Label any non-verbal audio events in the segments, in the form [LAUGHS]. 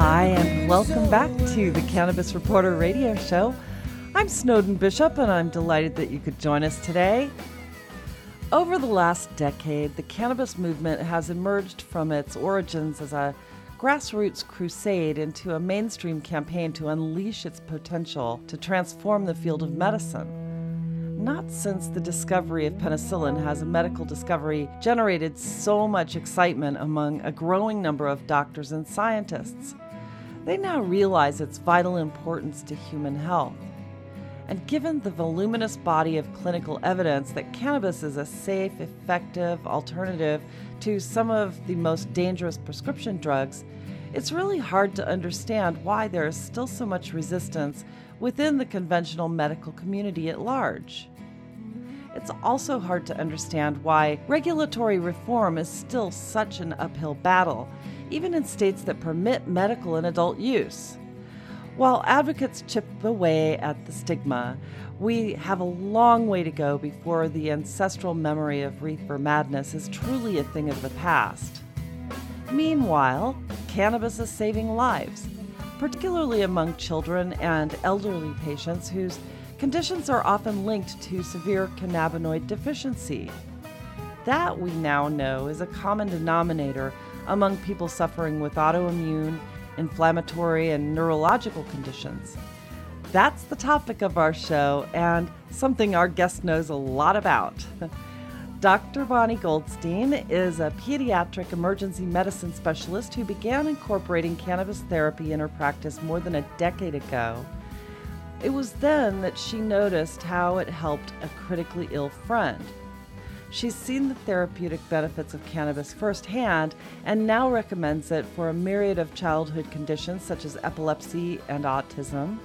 Hi, and welcome back to the Cannabis Reporter radio show. I'm Snowden Bishop, and I'm delighted that you could join us today. Over the last decade, the cannabis movement has emerged from its origins as a grassroots crusade into a mainstream campaign to unleash its potential to transform the field of medicine. Not since the discovery of penicillin has a medical discovery generated so much excitement among a growing number of doctors and scientists. They now realize its vital importance to human health. And given the voluminous body of clinical evidence that cannabis is a safe, effective alternative to some of the most dangerous prescription drugs, it's really hard to understand why there is still so much resistance within the conventional medical community at large. It's also hard to understand why regulatory reform is still such an uphill battle, even in states that permit medical and adult use. While advocates chip away at the stigma, we have a long way to go before the ancestral memory of reefer madness is truly a thing of the past. Meanwhile, cannabis is saving lives, particularly among children and elderly patients whose conditions are often linked to severe cannabinoid deficiency. That we now know is a common denominator among people suffering with autoimmune inflammatory, and neurological conditions. That's the topic of our show and something our guest knows a lot about. [LAUGHS] Dr. Bonni Goldstein is a pediatric emergency medicine specialist who began incorporating cannabis therapy in her practice more than a decade ago. It was then that she noticed how it helped a critically ill friend. She's seen the therapeutic benefits of cannabis firsthand and now recommends it for a myriad of childhood conditions such as epilepsy and autism.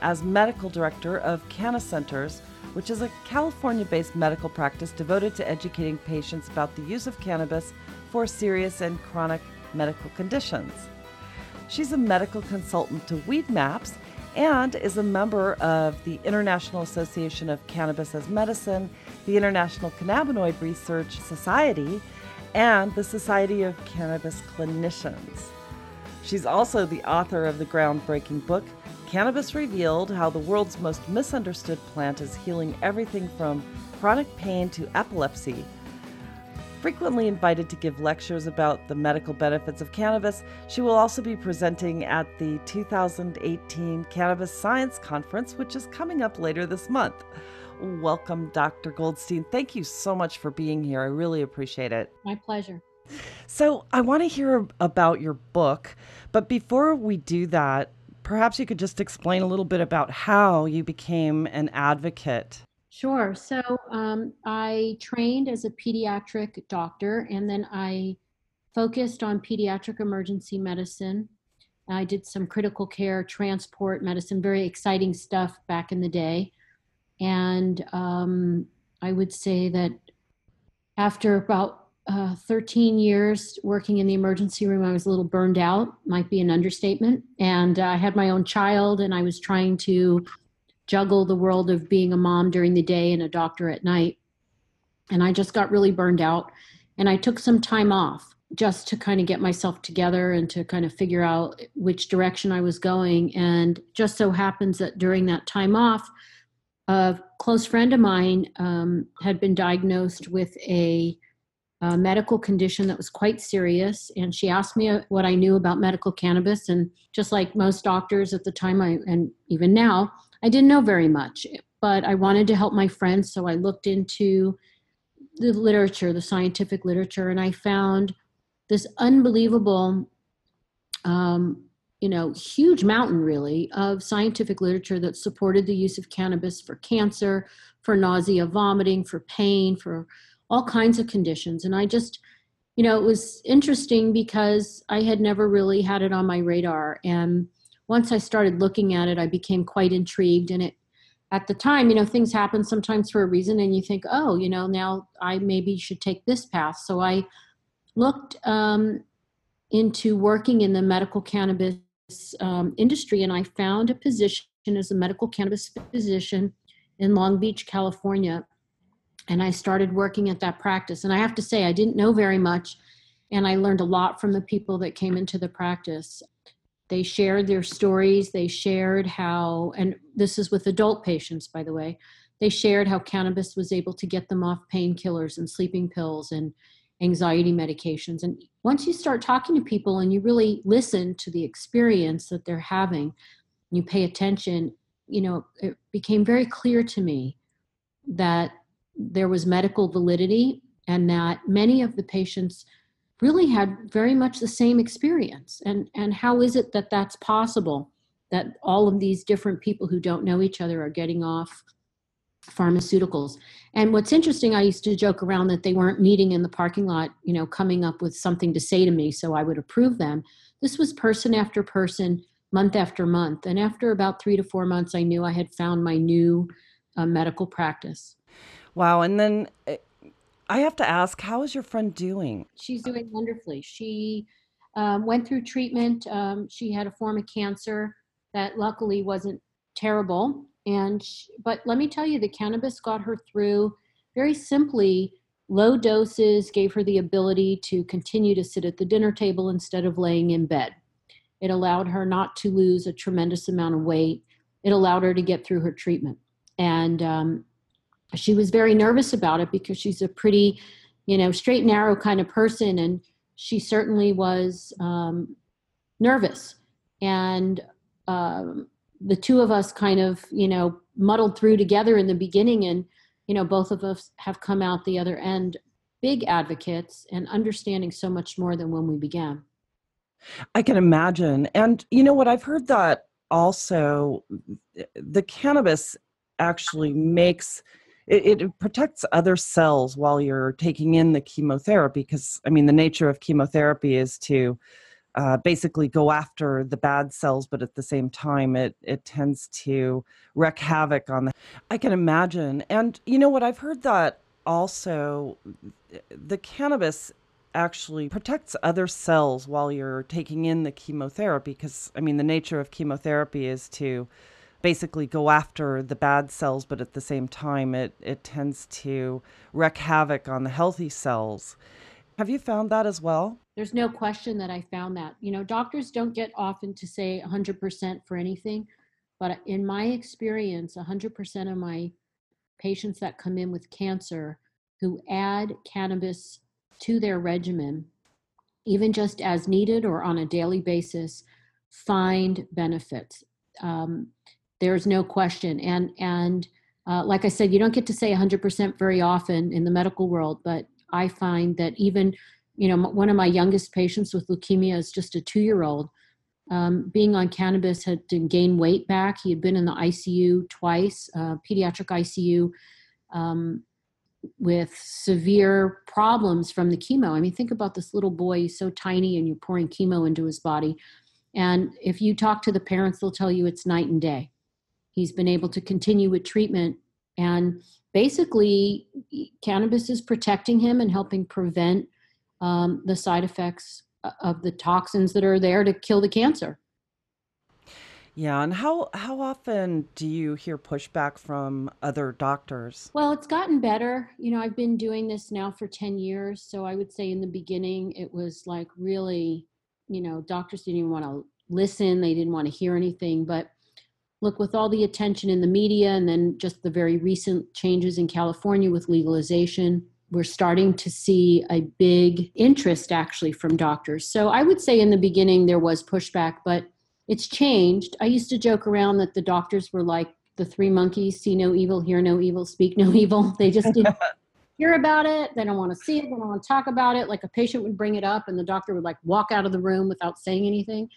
As medical director of Canna Centers, which is a California based medical practice devoted to educating patients about the use of cannabis for serious and chronic medical conditions. She's a medical consultant to Weedmaps and is a member of the International Association of Cannabis as Medicine, the International Cannabinoid Research Society, and the Society of Cannabis Clinicians. She's also the author of the groundbreaking book, Cannabis Revealed How the World's Most Misunderstood Plant is Healing Everything from Chronic Pain to Epilepsy frequently invited to give lectures about the medical benefits of cannabis. She will also be presenting at the 2018 Cannabis Science Conference, which is coming up later this month. Welcome, Dr. Goldstein. Thank you so much for being here. I really appreciate it. My pleasure. So, I want to hear about your book, but before we do that, perhaps you could just explain a little bit about how you became an advocate Sure. So um, I trained as a pediatric doctor and then I focused on pediatric emergency medicine. I did some critical care, transport medicine, very exciting stuff back in the day. And um, I would say that after about uh, 13 years working in the emergency room, I was a little burned out, might be an understatement. And I had my own child, and I was trying to juggle the world of being a mom during the day and a doctor at night. And I just got really burned out. And I took some time off just to kind of get myself together and to kind of figure out which direction I was going. And just so happens that during that time off, a close friend of mine um, had been diagnosed with a, a, medical condition that was quite serious. And she asked me what I knew about medical cannabis. And just like most doctors at the time, I, and even now, I didn't know very much, but I wanted to help my friends, so I looked into the literature, the scientific literature, and I found this unbelievable, um, you know, huge mountain really of scientific literature that supported the use of cannabis for cancer, for nausea, vomiting, for pain, for all kinds of conditions. And I just, you know, it was interesting because I had never really had it on my radar. And once I started looking at it, I became quite intrigued. And it, at the time, you know, things happen sometimes for a reason, and you think, oh, you know, now I maybe should take this path. So I looked um, into working in the medical cannabis um, industry, and I found a position as a medical cannabis physician in Long Beach, California. And I started working at that practice. And I have to say, I didn't know very much, and I learned a lot from the people that came into the practice. They shared their stories. They shared how, and this is with adult patients, by the way, they shared how cannabis was able to get them off painkillers and sleeping pills and anxiety medications. And once you start talking to people and you really listen to the experience that they're having, you pay attention, you know, it became very clear to me that there was medical validity and that many of the patients really had very much the same experience. And and how is it that that's possible that all of these different people who don't know each other are getting off pharmaceuticals? And what's interesting i used to joke around that they weren't meeting in the parking lot you know coming up with something to say to me so i would approve them. This was person after person month after month. And after about three to four months i knew i had found my new uh, medical practice. Wow and then eh, I have to ask, how is your friend doing? She's doing wonderfully. She um, went through treatment. Um, she had a form of cancer that luckily wasn't terrible. And she, but let me tell you, the cannabis got her through very simply. Low doses gave her the ability to continue to sit at the dinner table instead of laying in bed. It allowed her not to lose a tremendous amount of weight. It allowed her to get through her treatment. And um, she was very nervous about it because she's a pretty, you know, straight narrow kind of person, and she certainly was um, nervous. And um, the two of us kind of, you know, muddled through together in the beginning, and you know, both of us have come out the other end big advocates and understanding so much more than when we began. I can imagine. And you know what? I've heard that also the cannabis actually makes it, it, protects other cells while you're taking in the chemotherapy because i mean the nature of chemotherapy is to uh, basically go after the bad cells but at the same time it it tends to wreak havoc on the i can imagine. And you know what? I've heard that also the cannabis actually protects other cells while you're taking in the chemotherapy because i mean the nature of chemotherapy is to basically go after the bad cells, but at the same time, it, it tends to wreak havoc on the healthy cells. Have you found that as well? There's no question that I found that. You know, doctors don't get often to say 100% for anything, but in my experience, 100% of my patients that come in with cancer who add cannabis to their regimen, even just as needed or on a daily basis, find benefits. Um, there's no question. And and uh, like I said, you don't get to say 100% very often in the medical world, but I find that even, you know, one of my youngest patients with leukemia is just a two-year-old. Um, being on cannabis had to gain weight back. He had been in the ICU twice, uh, pediatric ICU, um, with severe problems from the chemo. I mean, think about this little boy, he's so tiny, and you're pouring chemo into his body. And if you talk to the parents, they'll tell you it's night and day. He's been able to continue with treatment. And basically, cannabis is protecting him and helping prevent um, the side effects of the toxins that are there to kill the cancer. Yeah, and how how often do you hear pushback from other doctors? Well, it's gotten better. You know, I've been doing this now for 10 years, so I would say in the beginning it was like really, you know, doctors didn't even want to listen, they didn't want to hear anything, but look, with all the attention in the media and then just the very recent changes in California with legalization, we're starting to see a big interest actually from doctors. So I would say in the beginning there was pushback, but it's changed. I used to joke around that the doctors were like the three monkeys see no evil, hear no evil, speak no [LAUGHS] evil. They just didn't [LAUGHS] hear about it. They don't want to see it. They don't want to talk about it. Like a patient would bring it up and the doctor would like walk out of the room without saying anything.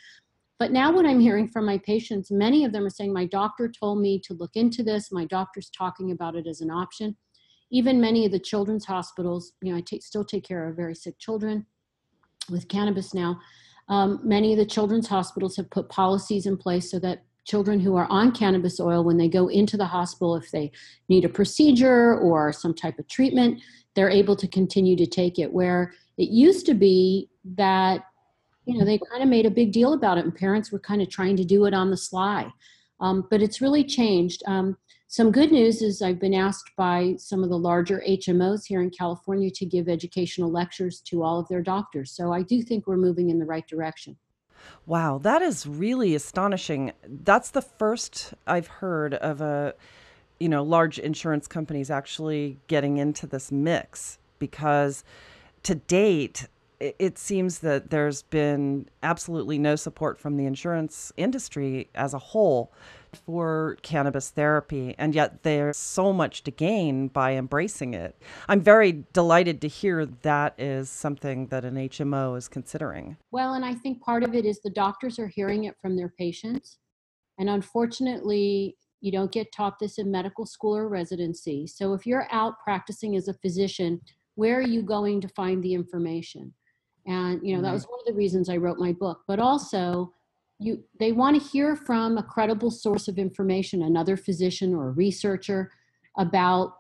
But now, what I'm hearing from my patients, many of them are saying, My doctor told me to look into this. My doctor's talking about it as an option. Even many of the children's hospitals, you know, I still take care of very sick children with cannabis now. Um, many of the children's hospitals have put policies in place so that children who are on cannabis oil, when they go into the hospital, if they need a procedure or some type of treatment, they're able to continue to take it. Where it used to be that, you know, they kind of made a big deal about it, and parents were kind of trying to do it on the sly. Um, but it's really changed. Um, some good news is I've been asked by some of the larger HMOs here in California to give educational lectures to all of their doctors. So I do think we're moving in the right direction. Wow, that is really astonishing. That's the first I've heard of a you know, large insurance companies actually getting into this mix because to date it seems that there's been absolutely no support from the insurance industry as a whole for cannabis therapy, and yet there's so much to gain by embracing it. I'm very delighted to hear that is something that an HMO is considering. Well, and I think part of it is the doctors are hearing it from their patients. And unfortunately, you don't get taught this in medical school or residency. So if you're out practicing as a physician, where are you going to find the information? And you know, that was one of the reasons I wrote my book. But also, you they want to hear from a credible source of information another physician or a researcher about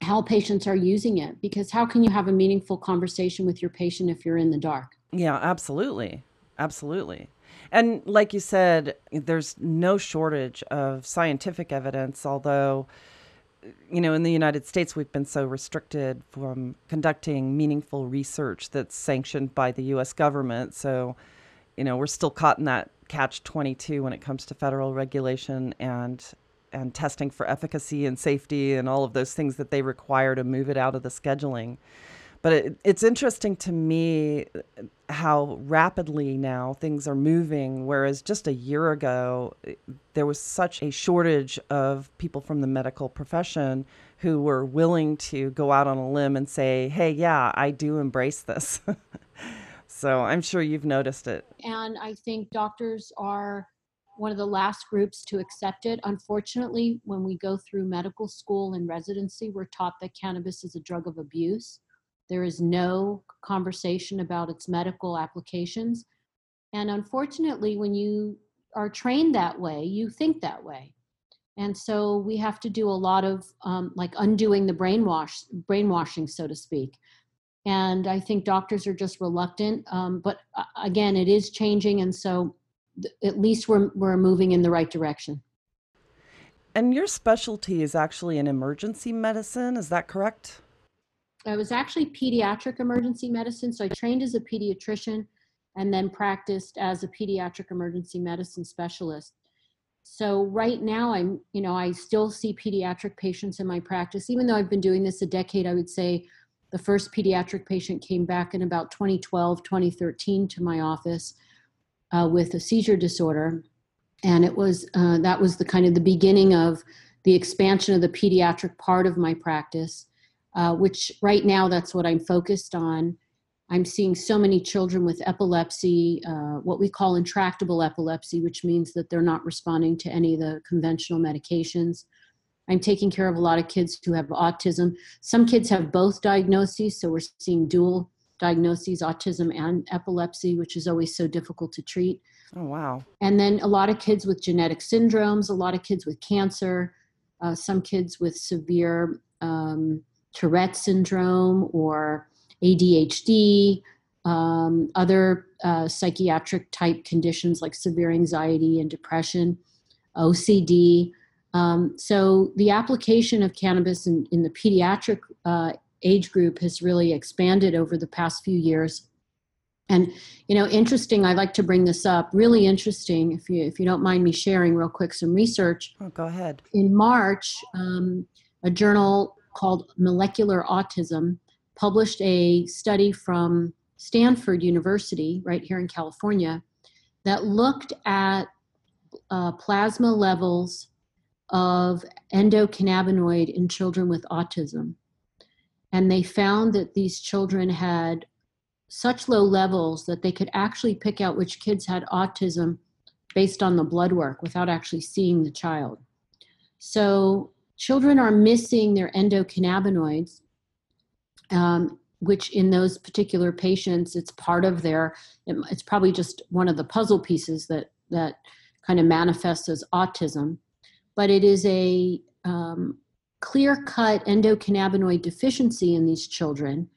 how patients are using it. Because how can you have a meaningful conversation with your patient if you're in the dark? Yeah absolutely. Absolutely. And like you said there's no shortage of scientific evidence although you know in the united states we've been so restricted from conducting meaningful research that's sanctioned by the us government so you know, we're still caught in that catch 22 when it comes to federal regulation and and testing for efficacy and safety and all of those things that they require to move it out of the scheduling. But it, it's interesting to me uh, how rapidly now things are moving, whereas just a year ago, there was such a shortage of people from the medical profession who were willing to go out on a limb and say, hey, yeah, I do embrace this. [LAUGHS] So I'm sure you've noticed it. And I think doctors are one of the last groups to accept it. Unfortunately, when we go through medical school and residency, we're taught that cannabis is a drug of abuse. There is no conversation about its medical applications. And unfortunately, when you are trained that way, you think that way. And so we have to do a lot of um, like undoing the brainwash, brainwashing, so to speak and I think doctors are just reluctant. Um, but uh, again, it is changing, and so th- at least we're we're moving in the right direction. And your specialty is actually in emergency medicine, is that correct? I was actually pediatric emergency medicine, so I trained as a pediatrician and then practiced as a pediatric emergency medicine specialist. So right now I'm, you know, I still see pediatric patients in my practice even though I've been doing this a decade, I would say the first pediatric patient came back in about 2012, 2013 to my office uh, with a seizure disorder. And it was, uh, that was the kind of the beginning of the expansion of the pediatric part of my practice, uh, which right now that's what I'm focused on. I'm seeing so many children with epilepsy, uh, what we call intractable epilepsy, which means that they're not responding to any of the conventional medications. I'm taking care of a lot of kids who have autism. Some kids have both diagnoses, so we're seeing dual diagnoses, autism and epilepsy, which is always so difficult to treat. Oh, wow. And then a lot of kids with genetic syndromes, a lot of kids with cancer, uh, some kids with severe um, Tourette syndrome or ADHD, um, other uh, psychiatric type conditions like severe anxiety and depression, OCD. Um, so the application of cannabis in, in the pediatric uh, age group has really expanded over the past few years. And you know, interesting. I'd like to bring this up. Really interesting. If you if you don't mind me sharing real quick some research. Oh, go ahead. In March, um, a journal called Molecular Autism published a study from Stanford University, right here in California, that looked at uh, plasma levels of endocannabinoid in children with autism. And they found that these children had such low levels that they could actually pick out which kids had autism based on the blood work without actually seeing the child. So children are missing their endocannabinoids. Um, which in those particular patients, it's part of their, it's probably just one of the puzzle pieces that, that kind of manifests as autism. But it is a um, clear cut endocannabinoid deficiency in these children.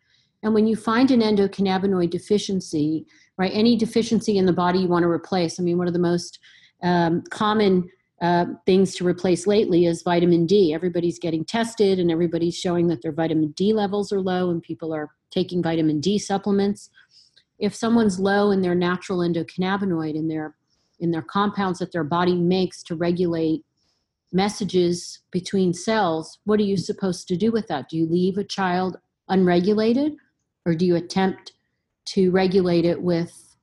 And when you find an endocannabinoid deficiency, right, any deficiency in the body you want to replace, I mean, one of the most um, common uh, things to replace lately is vitamin D. Everybody's getting tested and everybody's showing that their vitamin D levels are low and people are taking vitamin D supplements. If someone's low in their natural endocannabinoid in their in their compounds that their body makes to regulate messages between cells, what are you supposed to do with that? Do you leave a child unregulated or do you attempt to regulate it with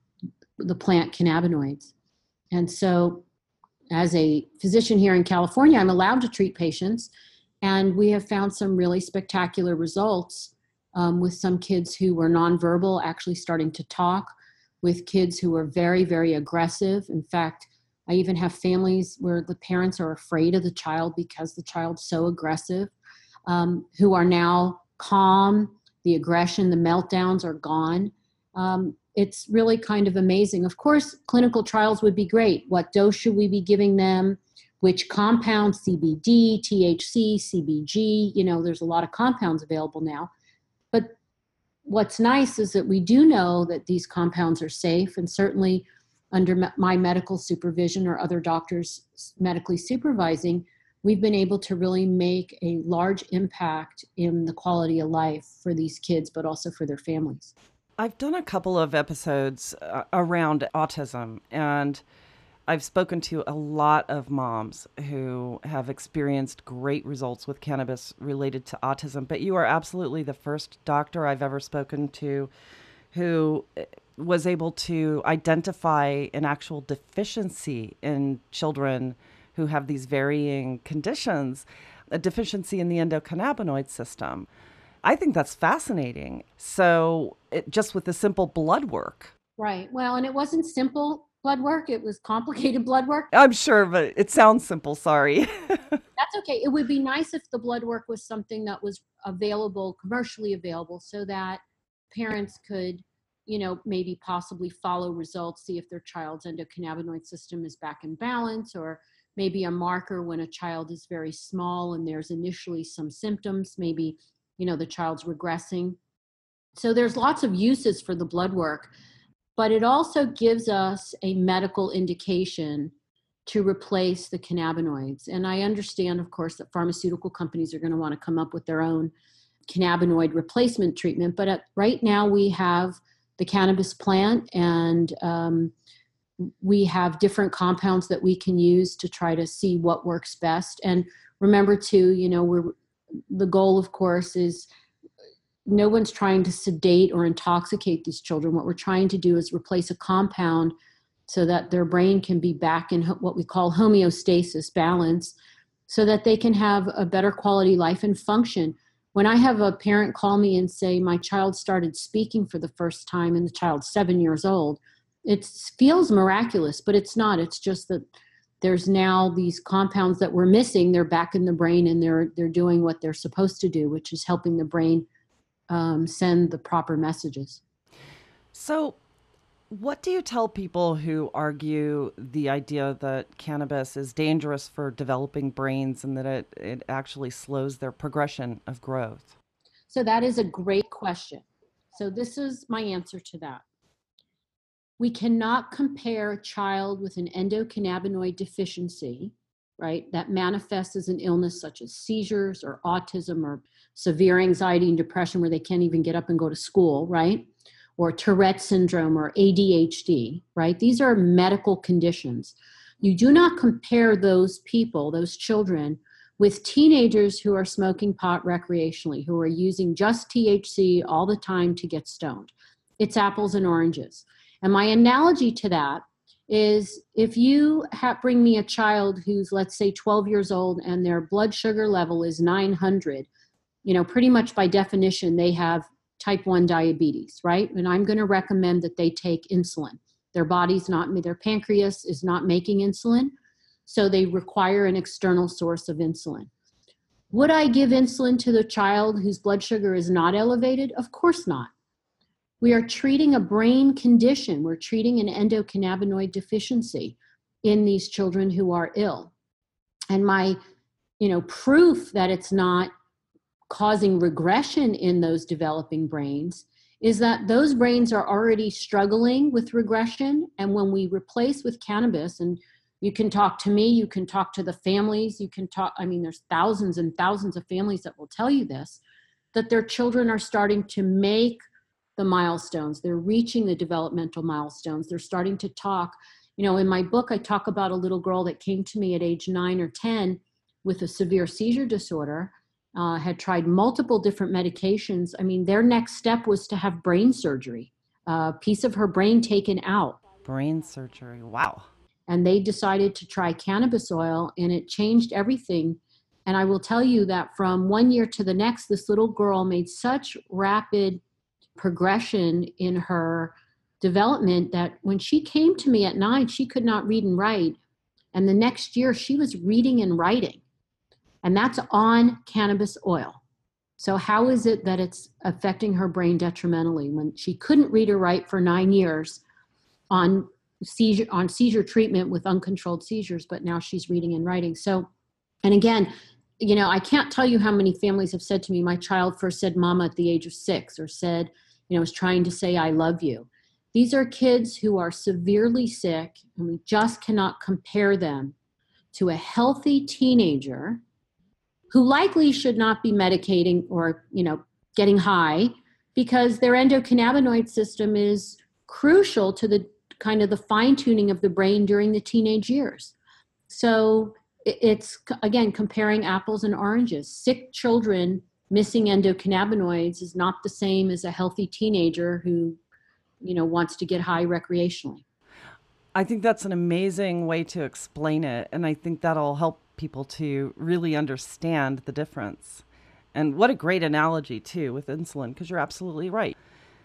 the plant cannabinoids? And so as a physician here in California, I'm allowed to treat patients, and we have found some really spectacular results um, with some kids who were nonverbal actually starting to talk, with kids who were very, very aggressive. In fact, I even have families where the parents are afraid of the child because the child's so aggressive, um, who are now calm. The aggression, the meltdowns are gone. Um, it's really kind of amazing. Of course, clinical trials would be great. What dose should we be giving them? Which compounds, CBD, THC, CBG, you know, there's a lot of compounds available now. But what's nice is that we do know that these compounds are safe, and certainly under my medical supervision or other doctors medically supervising, we've been able to really make a large impact in the quality of life for these kids, but also for their families. I've done a couple of episodes uh, around autism, and I've spoken to a lot of moms who have experienced great results with cannabis related to autism. But you are absolutely the first doctor I've ever spoken to who uh, was able to identify an actual deficiency in children who have these varying conditions, a deficiency in the endocannabinoid system. I think that's fascinating. So, it, just with the simple blood work. Right. Well, and it wasn't simple blood work, it was complicated [LAUGHS] blood work. I'm sure, but it sounds simple. Sorry. [LAUGHS] that's okay. It would be nice if the blood work was something that was available, commercially available, so that parents could you know, maybe possibly follow results, see if their child's endocannabinoid system is back in balance, or maybe a marker when a child is very small and there's initially some symptoms, maybe you know the child's regressing. So there's lots of uses for the blood work but it also gives us a medical indication to replace the cannabinoids. And i understand of course that pharmaceutical companies are going to want to come up with their own cannabinoid replacement treatment but at, right now we have the cannabis plant and um, we have different compounds that we can use to try to see what works best. And remember too you know we're the goal, of course, is no one's trying to sedate or intoxicate these children. What we're trying to do is replace a compound so that their brain can be back in what we call homeostasis, balance, so that they can have a better quality life and function. When I have a parent call me and say, My child started speaking for the first time, and the child's seven years old, it feels miraculous, but it's not. It's just that there's now these compounds that we're missing. They're back in the brain and they're they're doing what they're supposed to do which is helping the brain um, send the proper messages. So what do you tell people who argue the idea that cannabis is dangerous for developing brains and that it, it actually slows their progression of growth? So that is a great question. So this is my answer to that we cannot compare a child with an endocannabinoid deficiency, right, that manifests as an illness such as seizures or autism or severe anxiety and depression where they can't even get up and go to school, right? Or Tourette syndrome or ADHD, right? These are medical conditions. You do not compare those people, those children, with teenagers who are smoking pot recreationally, who are using just THC all the time to get stoned. It's apples and oranges. And my analogy to that is if you bring me a child who's, let's say, 12 years old and their blood sugar level is 900, you know, pretty much by definition, they have type 1 diabetes, right? And I'm going to recommend that they take insulin. Their body's not, their pancreas is not making insulin, so they require an external source of insulin. Would I give insulin to the child whose blood sugar is not elevated? Of course not. We are treating a brain condition. We're treating an endocannabinoid deficiency in these children who are ill. And my, you know, proof that it's not causing regression in those developing brains is that those brains are already struggling with regression. And when we replace with cannabis, and you can talk to me, you can talk to the families, you can talk, I mean, there's thousands and thousands of families that will tell you this, that their children are starting to make the milestones. They're reaching the developmental milestones. They're starting to talk. You know, in my book, I talk about a little girl that came to me at age nine or 10 with a severe seizure disorder uh, had tried multiple different medications. I mean, their next step was to have brain surgery, a piece of her brain taken out. Brain surgery, wow. And they decided to try cannabis oil, and it changed everything. And I will tell you that from one year to the next, this little girl made such rapid progression in her development that when she came to me at nine, she could not read and write. And the next year, she was reading and writing and that's on cannabis oil. So, how is it that it's affecting her brain detrimentally when she couldn't read or write for nine years on seizure on seizure treatment with uncontrolled seizures, but now she's reading and writing? So, and again, you know, I can't tell you how many families have said to me, my child first said mama at the age of six, or said, you know, is trying to say, I love you. These are kids who are severely sick, and we just cannot compare them to a healthy teenager who likely should not be medicating or you know getting high because their endocannabinoid system is crucial to the kind of the fine tuning of the brain during the teenage years so it's again comparing apples and oranges sick children missing endocannabinoids is not the same as a healthy teenager who you know wants to get high recreationally I think that's an amazing way to explain it. And I think that'll help people to really understand the difference. And what a great analogy, too, with insulin, because you're absolutely right.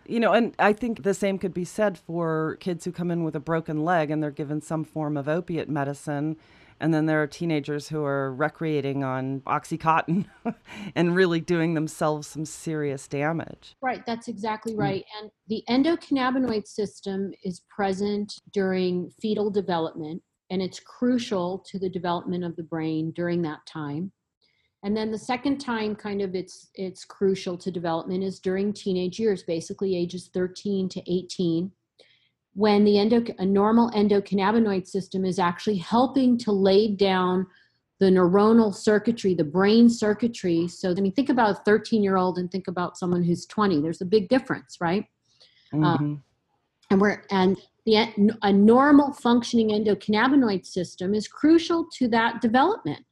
You know, and I think the same could be said for kids who come in with a broken leg and they're given some form of opiate medicine. And then there are teenagers who are recreating on Oxycontin [LAUGHS] and really doing themselves some serious damage. Right, that's exactly mm. right. Mm. And the endocannabinoid system is present during fetal development and it's crucial to the development of the brain during that time and then the second time kind of it's it's crucial to development is during teenage years basically ages 13 to 18 when the endo, a normal endocannabinoid system is actually helping to lay down the neuronal circuitry the brain circuitry so i mean think about a 13 year old and think about someone who's 20 there's a big difference right mm-hmm. um, and we're and the, a normal functioning endocannabinoid system is crucial to that development.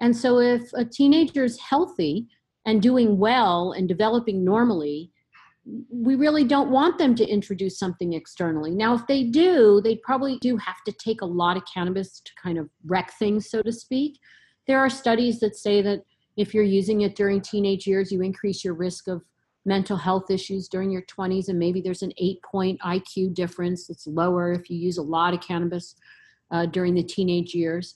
And so, if a teenager is healthy and doing well and developing normally, we really don't want them to introduce something externally. Now, if they do, they probably do have to take a lot of cannabis to kind of wreck things, so to speak. There are studies that say that if you're using it during teenage years, you increase your risk of mental health issues during your 20s and maybe there's an eight point iq difference it's lower if you use a lot of cannabis uh, during the teenage years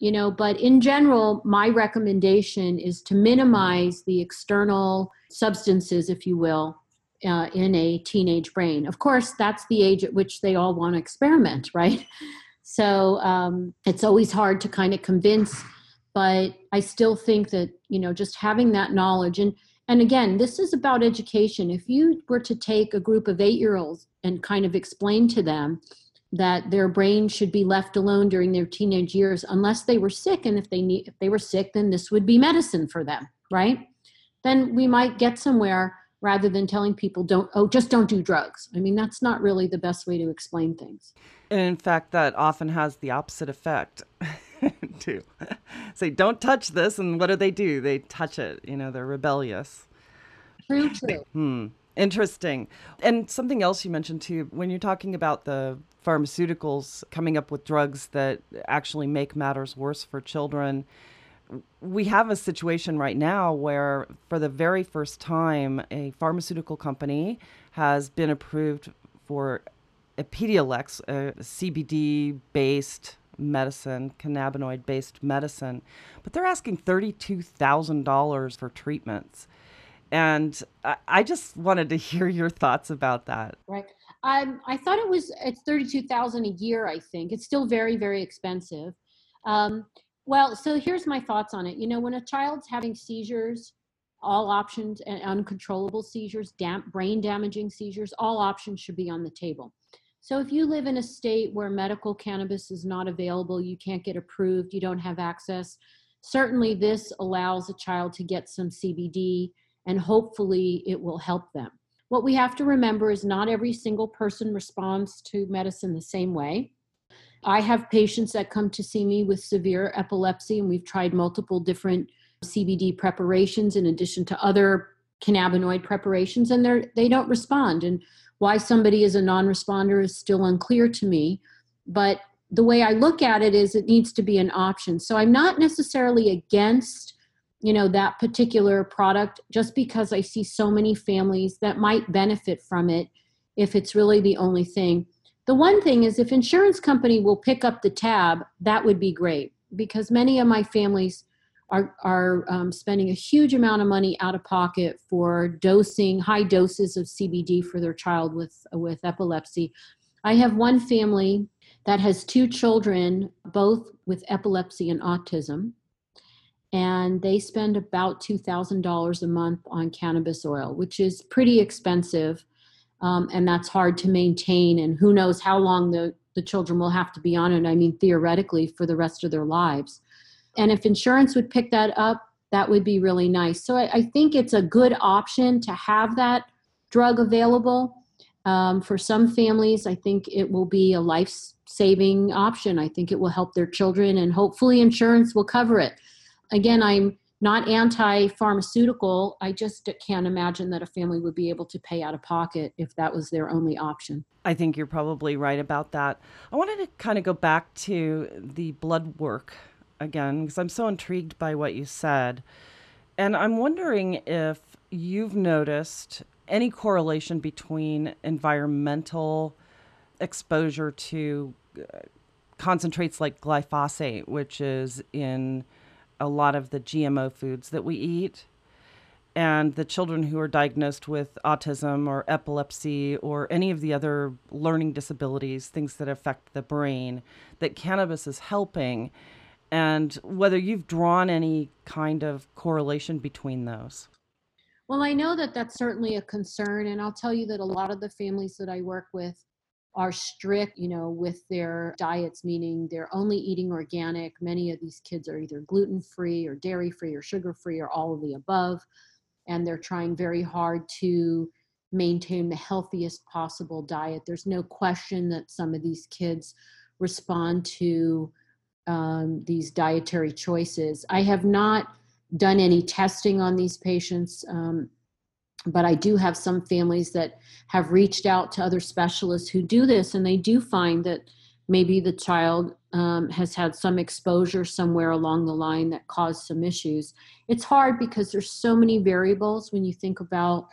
you know but in general my recommendation is to minimize the external substances if you will uh, in a teenage brain. Of course that's the age at which they all want to experiment [LAUGHS] right? So um, it's always hard to kind of convince but i still think that you know just having that knowledge and and again, this is about education. If you were to take a group of eight year olds and kind of explain to them that their brain should be left alone during their teenage years unless they were sick and if they need if they were sick then this would be medicine for them right? Then we might get somewhere rather than telling people don't oh just don't do drugs i mean that's not really the best way to explain things and in fact that often has the opposite effect [LAUGHS] too. Say, don't touch this, and what do they do? They touch it. You know, they're rebellious. True, true. [CLEARS THROAT] Hmm. Interesting. And something else you mentioned too, when you're talking about the pharmaceuticals coming up with drugs that actually make matters worse for children, we have a situation right now where, for the very first time, a pharmaceutical company has been approved for Epidiolex, a CBD based medicine, cannabinoid based medicine, but they're asking $32,000 for treatments. And I, I just wanted to hear your thoughts about that. Right. Um, I thought it was it's thirty two thousand a year. I think it's still very very expensive. Um, well, so here's my thoughts on it. You know, when a child's having seizures, all options and uncontrollable seizures, dam- brain damaging seizures, all options should be on the table. So if you live in a state where medical cannabis is not available, you can't get approved, you don't have access, certainly this allows a child to get some CBD and hopefully it will help them. What we have to remember is not every single person responds to medicine the same way. I have patients that come to see me with severe epilepsy, and we've tried multiple different CBD preparations in addition to other cannabinoid preparations, and they're, they don't respond. And why somebody is a non responder is still unclear to me. But the way I look at it is it needs to be an option. So I'm not necessarily against you know that particular product just because i see so many families that might benefit from it if it's really the only thing the one thing is if insurance company will pick up the tab that would be great because many of my families are, are um, spending a huge amount of money out of pocket for dosing high doses of CBD for their child with with epilepsy. I have one family that has two children, both with epilepsy and autism, and they spend about two thousand dollars a month on cannabis oil, which is pretty expensive, um, and that's hard to maintain. And who knows how long the the children will have to be on it. I mean, theoretically, for the rest of their lives. And if insurance would pick that up, that would be really nice. So I, I think it's a good option to have that drug available. Um, for some families, I think it will be a life saving option. I think it will help their children, and hopefully, insurance will cover it. Again, I'm not anti pharmaceutical. I just can't imagine that a family would be able to pay out of pocket if that was their only option. I think you're probably right about that. I wanted to kind of go back to the blood work again because I'm so intrigued by what you said. And I'm wondering if you've noticed any correlation between environmental exposure to uh, concentrates like glyphosate, which is in a lot of the GMO foods that we eat, and the children who are diagnosed with autism or epilepsy or any of the other learning disabilities, things that affect the brain, that cannabis is helping and whether you've drawn any kind of correlation between those. Well, I know that that's certainly a concern, and I'll tell you that a lot of the families that I work with are strict, you know, with their diets, meaning they're only eating organic. Many of these kids are either gluten free or dairy free or sugar free or all of the above. And they're trying very hard to maintain the healthiest possible diet. There's no question that some of these kids respond to um, these dietary choices. I have not done any testing on these patients, um, but I do have some families that have reached out to other specialists who do this, and they do find that maybe the child um, has had some exposure somewhere along the line that caused some issues. It's hard because there's so many variables when you think about,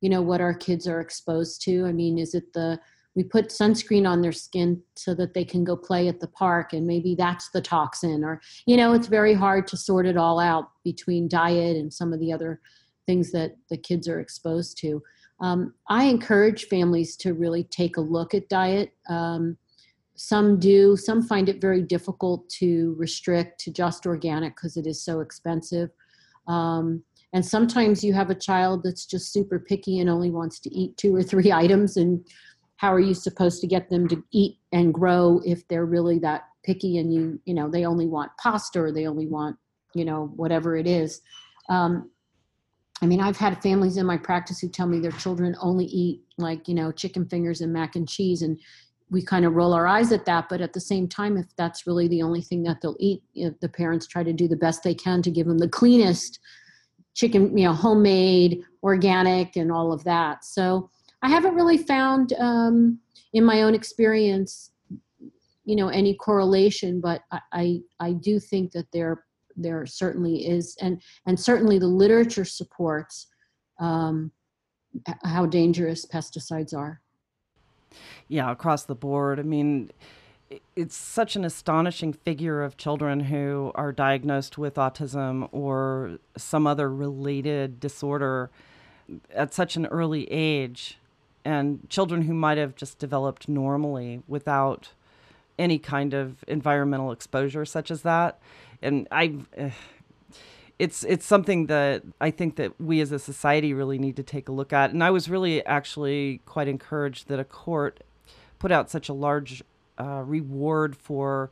you know, what our kids are exposed to. I mean, is it the we put sunscreen on their skin so that they can go play at the park and maybe that's the toxin or you know it's very hard to sort it all out between diet and some of the other things that the kids are exposed to. Um, i encourage families to really take a look at diet. Um, some do some find it very difficult to restrict to just organic because it is so expensive. Um, and sometimes you have a child that's just super picky and only wants to eat two or three [LAUGHS] items and how are you supposed to get them to eat and grow if they're really that picky and you you know they only want pasta or they only want you know whatever it is? Um, i mean i've had families in my practice who tell me their children only eat like you know chicken fingers and mac and cheese and we kind of roll our eyes at that but at the same time if that's really the only thing that they'll eat the parents try to do the best they can to give them the cleanest chicken you know homemade organic and all of that. So I haven't really found um, in my own experience, you know, any correlation, but I, I, I do think that there there certainly is, and and certainly the literature supports um, how dangerous pesticides are. Yeah, across the board. I mean, it's such an astonishing figure of children who are diagnosed with autism or some other related disorder at such an early age and children who might have just developed normally without any kind of environmental exposure such as that and i uh, it's it's something that I think that we as a society really need to take a look at. And I was really actually quite encouraged that a court put out such a large uh, reward for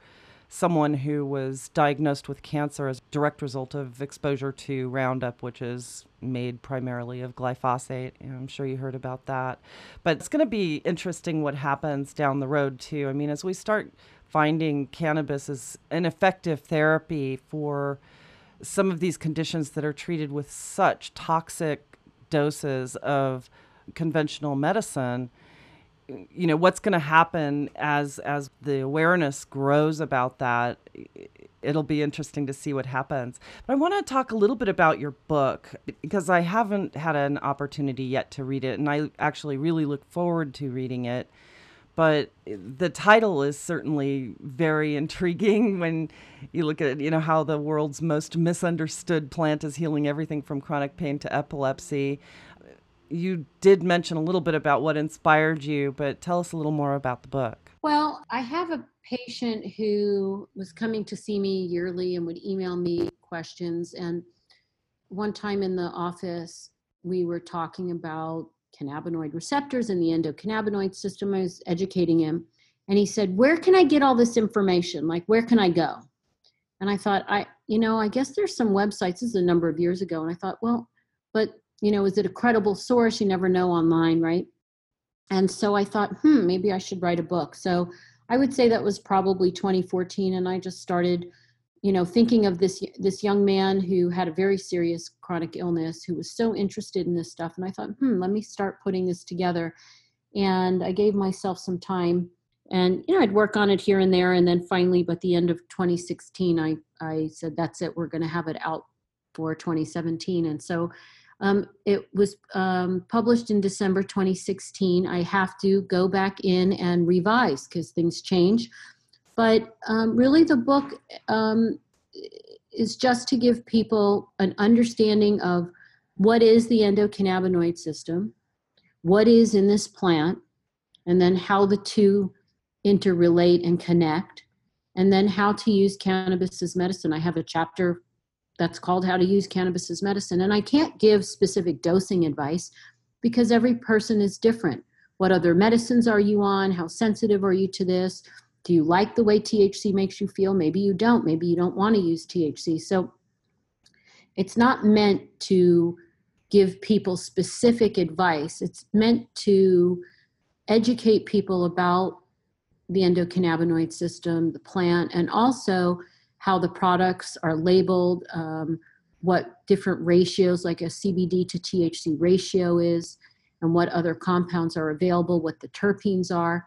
someone who was diagnosed with cancer as a direct result of exposure to Roundup, which is made primarily of glyphosate. I'm sure you heard about that. But it's going to be interesting what happens down the road, too. I mean, as we start finding cannabis as an effective therapy for some of these conditions that are treated with such toxic doses of conventional medicine. You know what's going to happen as as the awareness grows about that it'll be interesting to see what happens. But i want to talk a little bit about your book because i haven't had an opportunity yet to read it and i actually really look forward to reading it but the title is certainly very [LAUGHS] intriguing when you look at you know how the world's most misunderstood plant is healing everything from chronic pain to epilepsy. You did mention a little bit about what inspired you but tell us a little more about the book. Well i have a patient who was coming to see me yearly and would email me questions and one time in the office we were talking about cannabinoid receptors in the endocannabinoid system. I was educating him. And he said, Where can I get all this information? Like, where can I go? And I thought, I, you know, I guess there's some websites. This is a number of years ago. And I thought, well, but, you know, is it a credible source? You never know online, right? And so I thought, hmm, maybe I should write a book. So I would say that was probably 2014. And I just started you know thinking of this this young man who had a very serious chronic illness who was so interested in this stuff. And i thought hmm let me start putting this together. And i gave myself some time and you know i'd work on it here and there. And then finally by the end of 2016 i i said that's it. We're going to have it out for 2017 and so um, it was um, published in december 2016 i have to go back in and revise because things change but um, really, the book um, is just to give people an understanding of what is the endocannabinoid system, what is in this plant, and then how the two interrelate and connect, and then how to use cannabis as medicine. I have a chapter that's called How to Use Cannabis as Medicine. And I can't give specific dosing advice because every person is different. What other medicines are you on? How sensitive are you to this? Do you like the way THC makes you feel? Maybe you don't. Maybe you don't want to use THC. So it's not meant to give people specific advice, it's meant to educate people about the endocannabinoid system, the plant, and also how the products are labeled, um, what different ratios, like a CBD to THC ratio, is, and what other compounds are available, what the terpenes are.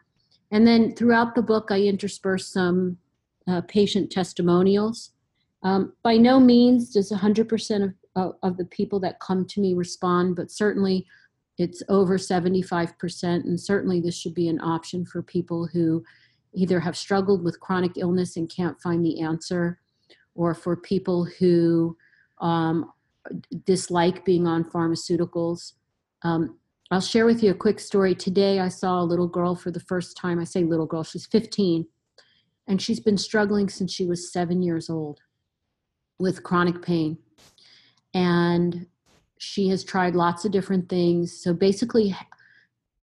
And then throughout the book, I intersperse some uh, patient testimonials. Um, by no means does 100% of, of, of the people that come to me respond, but certainly it's over 75%. And certainly this should be an option for people who either have struggled with chronic illness and can't find the answer, or for people who um, dislike being on pharmaceuticals. Um, I'll share with you a quick story. Today, I saw a little girl for the first time. I say little girl, she's 15, and she's been struggling since she was seven years old with chronic pain. And she has tried lots of different things. So basically,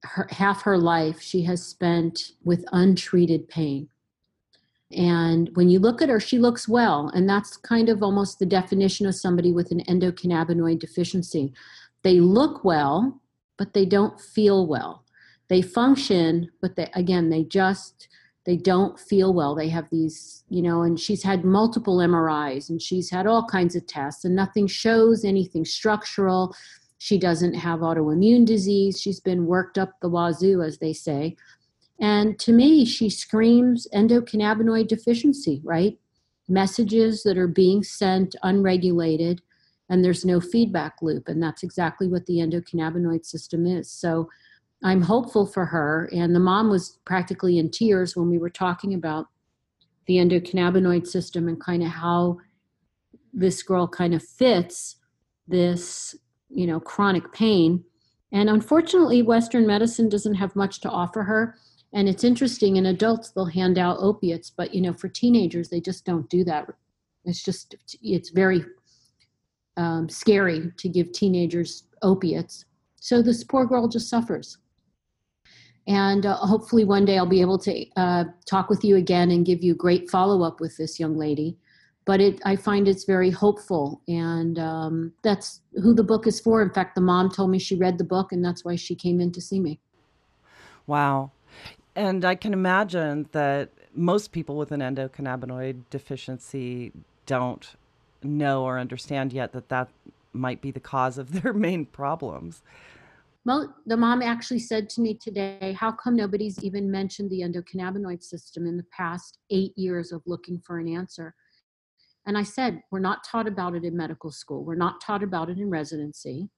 her, half her life she has spent with untreated pain. And when you look at her, she looks well. And that's kind of almost the definition of somebody with an endocannabinoid deficiency. They look well, but they don't feel well. They function, but they again they just they don't feel well. They have these, you know, and she's had multiple MRIs and she's had all kinds of tests and nothing shows anything structural. She doesn't have autoimmune disease. She's been worked up the wazoo, as they say. And to me, she screams endocannabinoid deficiency, right? Messages that are being sent unregulated and there's no feedback loop and that's exactly what the endocannabinoid system is so I'm hopeful for her. And the mom was practically in tears when we were talking about the endocannabinoid system and kind of how this girl kind of fits this, you know, chronic pain. And unfortunately, Western medicine doesn't have much to offer her. And it's interesting in adults, they'll hand out opiates, but, you know, for teenagers, they just don't do that. It's just, it's very um, scary to give teenagers opiates. So this poor girl just suffers. And uh, hopefully, one day I'll be able to uh, talk with you again and give you great follow up with this young lady. But it, I find it's very hopeful, and um, that's who the book is for. In fact, the mom told me she read the book, and that's why she came in to see me. Wow. And I can imagine that most people with an endocannabinoid deficiency don't know or understand yet that that might be the cause of [LAUGHS] their main problems. Well, the mom actually said to me today, How come nobody's even mentioned the endocannabinoid system in the past eight years of looking for an answer? And I said, We're not taught about it in medical school, we're not taught about it in residency.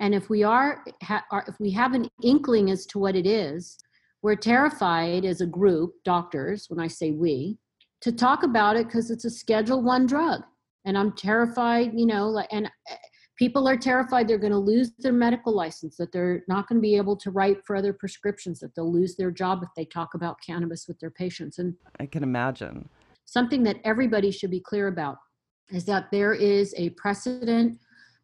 And if we are, ha, are if we have an inkling as to what it is, we're terrified as a group, doctors, when I say we, to talk about it because it's a Schedule One drug, and I'm terrified, you know, like and people are terrified they're going to lose their medical license, that they're not going to be able to write for other prescriptions, that they'll lose their job if they talk about cannabis with their patients. And I can imagine. Something that everybody should be clear about is that there is a precedent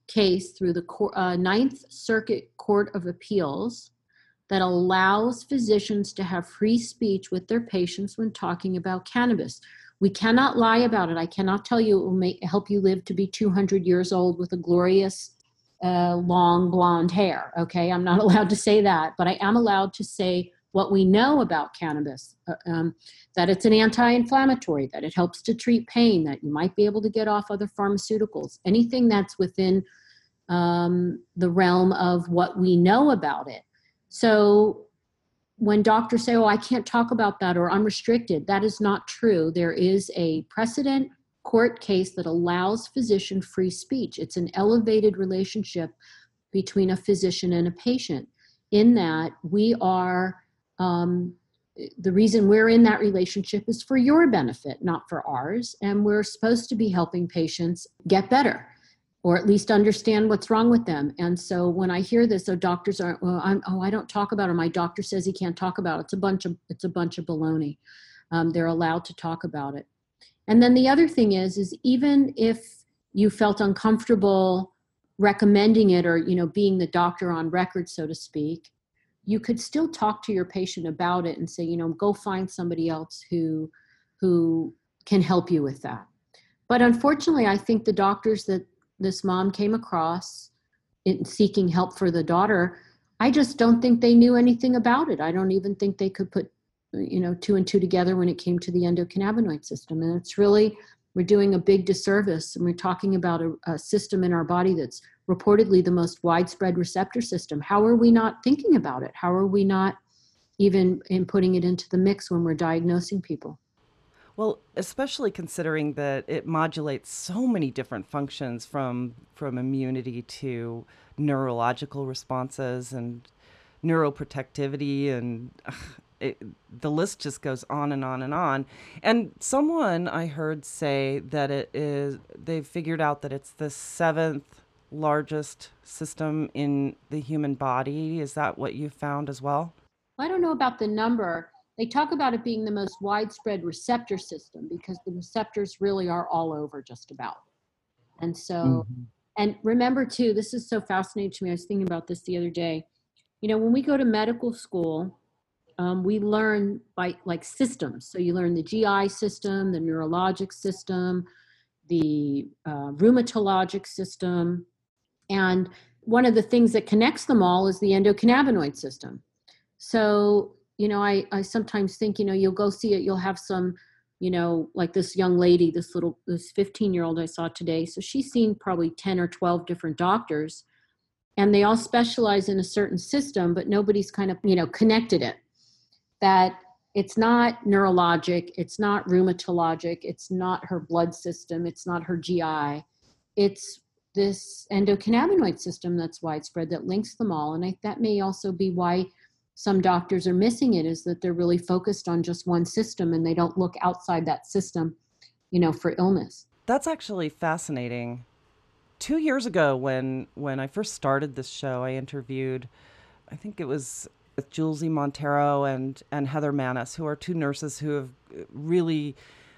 case through the uh, Ninth Circuit Court of Appeals that allows physicians to have free speech with their patients when talking about cannabis. We cannot lie about it. I cannot tell you it will make, help you live to be 200 years old with a glorious uh, long blonde hair. Okay, I'm not [LAUGHS] allowed to say that, but I am allowed to say what we know about cannabis uh, um, that it's an anti inflammatory, that it helps to treat pain, that you might be able to get off other pharmaceuticals, anything that's within um, the realm of what we know about it. So when doctors say, oh, I can't talk about that or I'm restricted, that is not true. There is a precedent court case that allows physician free speech. It's an elevated relationship between a physician and a patient, in that we are, um, the reason we're in that relationship is for your benefit, not for ours. And we're supposed to be helping patients get better or at least understand what's wrong with them. And so when I hear this, oh, doctors aren't, well, I'm, oh, I don't talk about it. My doctor says he can't talk about it. It's a bunch of, it's a bunch of baloney. Um, they're allowed to talk about it. And then the other thing is, is even if you felt uncomfortable recommending it or, you know, being the doctor on record, so to speak, you could still talk to your patient about it and say, you know, go find somebody else who, who can help you with that. But unfortunately, I think the doctors that this mom came across in seeking help for the daughter i just don't think they knew anything about it. I don't even think they could put you know two and two together when it came to the endocannabinoid system. And it's really we're doing a big disservice and we're talking about a, a system in our body that's reportedly the most widespread receptor system. How are we not thinking about it? How are we not even in putting it into the mix when we're diagnosing people well, especially considering that it modulates so many different functions from from immunity to neurological responses and neuroprotectivity and uh, [SIGHS] it, the list just goes on and on and on. And someone I heard say that it is they've figured out that it's the seventh largest system in the human body. Is that what you found as well? I don't know about the number they talk about it being the most widespread receptor system because the receptors really are all over just about. And so, mm-hmm. and remember too, this is so fascinating to me. I was thinking about this the other day. You know, when we go to medical school, um, we learn by like systems. So you learn the GI system, the neurologic system, the uh, rheumatologic system. And one of the things that connects them all is the endocannabinoid system. So you know, I, I sometimes think, you know, you'll go see it, you'll have some, you know, like this young lady, this little, this 15 year old I saw today. So she's seen probably 10 or 12 different doctors and they all specialize in a certain system, but nobody's kind of, you know, connected it. That it's not neurologic, it's not rheumatologic, it's not her blood system, it's not her GI. It's this endocannabinoid system that's widespread that links them all. And I, that may also be why some doctors are missing it is that they're really focused on just one system and they don't look outside that system, you know, for illness. That's actually fascinating. Two years ago, when when I first started this show, I interviewed, I think it was with Julesy Montero and and Heather Manus, who are two nurses who have really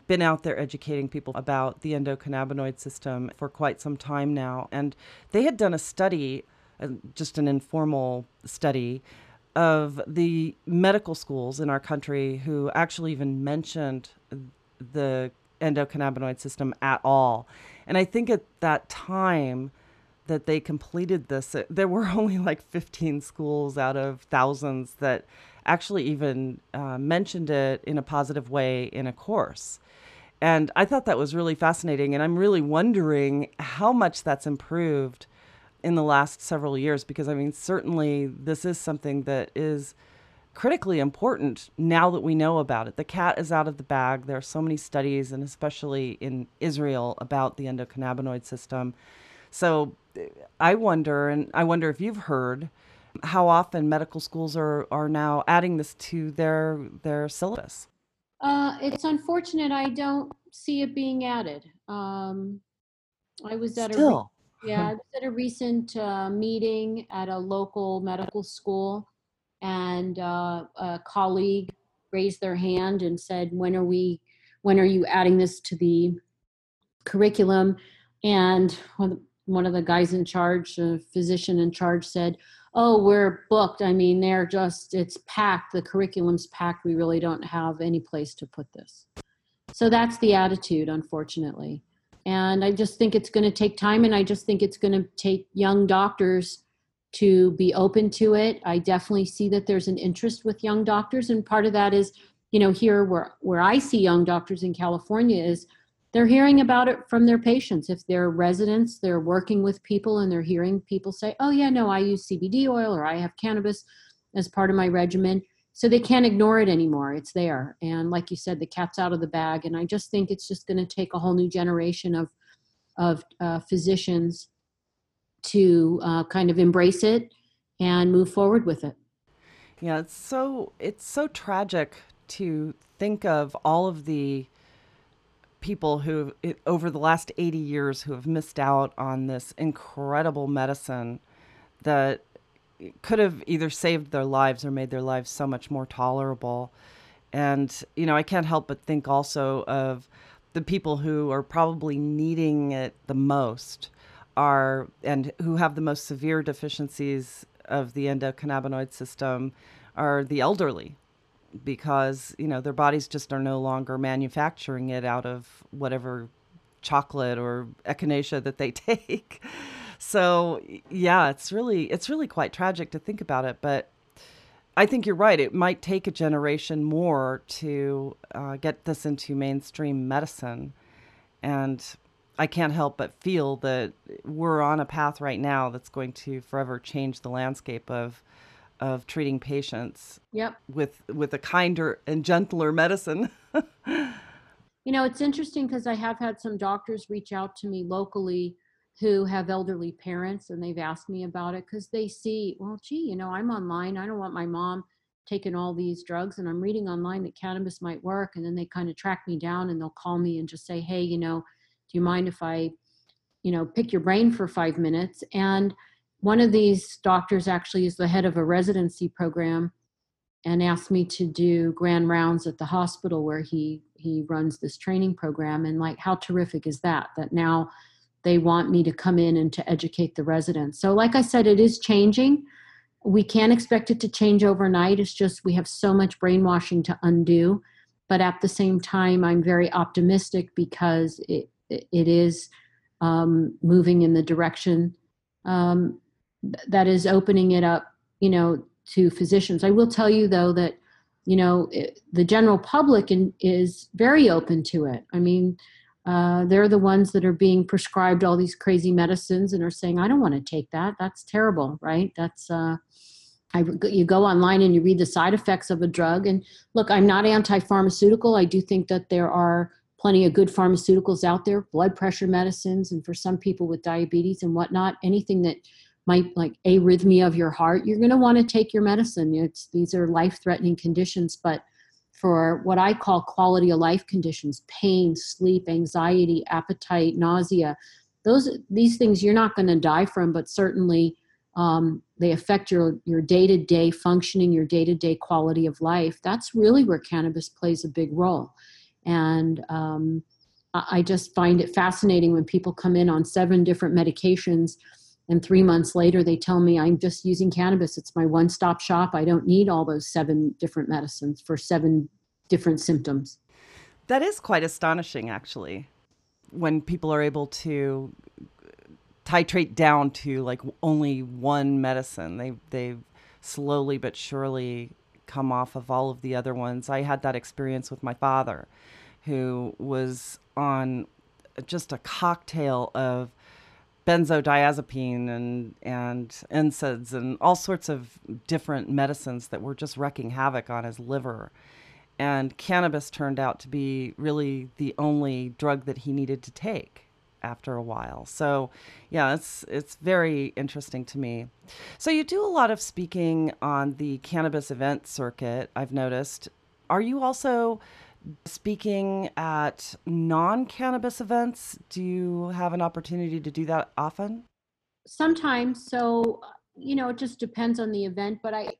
been out there educating people about the endocannabinoid system for quite some time now. And they had done a study, uh, just an informal study, of the medical schools in our country who actually even mentioned the endocannabinoid system at all. And I think at that time that they completed this, there were [LAUGHS] only like 15 schools out of thousands that actually even uh, mentioned it in a positive way in a course. And I thought that was really fascinating. And I'm really wondering how much that's improved in the last several years because, I mean, certainly this is something that is critically important now that we know about it. The cat is out of the bag. There are so many studies, and especially in Israel, about the endocannabinoid system. So I wonder, and I wonder if you've heard how often medical schools are, are now adding this to their their syllabus. Uh, it's unfortunate I don't see it being added. Um, I was at Still. Yeah, I [LAUGHS] was at a recent uh, meeting at a local medical school, and uh, a colleague raised their hand and said, "When are we? When are you adding this to the curriculum?" And one of the- one of the guys in charge, a physician in charge, said, "Oh, we're booked. I mean, they're just it's packed. The curriculum's packed. We really don't have any place to put this." So that's the attitude, unfortunately. And I just think it's going to take time, and I just think it's going to take young doctors to be open to it. I definitely see that there's an interest with young doctors, and part of that is, you know, here where where I see young doctors in California is they're hearing about it from their patients. If they're residents, they're working with people, and they're hearing people say, "Oh yeah, no, I use CBD oil or I have cannabis as part of my regimen." So they can't ignore it anymore. It's there, and like you said, the cat's out of the bag. And I just think it's just going to take a whole new generation of of uh, physicians to uh, kind of embrace it and move forward with it. Yeah, it's so it's so tragic to think of all of the people who over the last 80 years who have missed out on this incredible medicine that could have either saved their lives or made their lives so much more tolerable. And you know, I can't help but think also of the people who are probably needing it the most are and who have the most severe deficiencies of the endocannabinoid system are the elderly because you know their bodies just are no longer manufacturing it out of whatever chocolate or echinacea that they [LAUGHS] take so yeah it's really it's really quite tragic to think about it but i think you're right it might take a generation more to uh, get this into mainstream medicine and i can't help but feel that we're on a path right now that's going to forever change the landscape of of treating patients Yep. with with a kinder and gentler medicine. [LAUGHS] You know, it's interesting because I have had some doctors reach out to me locally who have elderly parents and they've asked me about it because they see, well, gee, you know, I'm online. I don't want my mom taking all these drugs and I'm reading online that cannabis might work. And then they kind of track me down and they'll call me and just say, hey, you know, do you mind if I, you know, pick your brain for five minutes? And one of these doctors actually is the head of a residency program and asked me to do grand rounds at the hospital where he he runs this training program and like how terrific is that that now they want me to come in and to educate the residents. So like i said it is changing. We can't expect it to change overnight. It's just we have so much brainwashing to undo. But at the same time i'm very optimistic because it it is um, moving in the direction um, that is opening it up you know to physicians. I will tell you though that you know it, the general public in, is very open to it. I mean uh, they're the ones that are being prescribed all these crazy medicines and are saying i don't want to take that. That's terrible right? That's uh, I, you go online and you read the side effects of a drug. And look i'm not anti-pharmaceutical. I do think that there are plenty of good pharmaceuticals out there, blood pressure medicines, and for some people with diabetes and whatnot, anything that might like arrhythmia of your heart, you're going to want to take your medicine. It's, these are life threatening conditions, but for what I call quality of life conditions, pain, sleep, anxiety, appetite, nausea, those these things you're not going to die from, but certainly um, they affect your your day to day functioning, your day to day quality of life. That's really where cannabis plays a big role, and um, I just find it fascinating when people come in on seven different medications and three months later they tell me i'm just using cannabis it's my one-stop shop i don't need all those seven different medicines for seven different symptoms that is quite astonishing actually when people are able to titrate down to like only one medicine. They they slowly but surely come off of all of the other ones. I had that experience with my father who was on just a cocktail of benzodiazepine and and NSAIDs and all sorts of different medicines that were just wrecking havoc on his liver and cannabis turned out to be really the only drug that he needed to take after a while. So, yeah, it's it's very interesting to me. So, you do a lot of speaking on the cannabis event circuit, I've noticed. Are you also speaking at non-cannabis events? Do you have an opportunity to do that often? Sometimes. So, you know, it just depends on the event, but I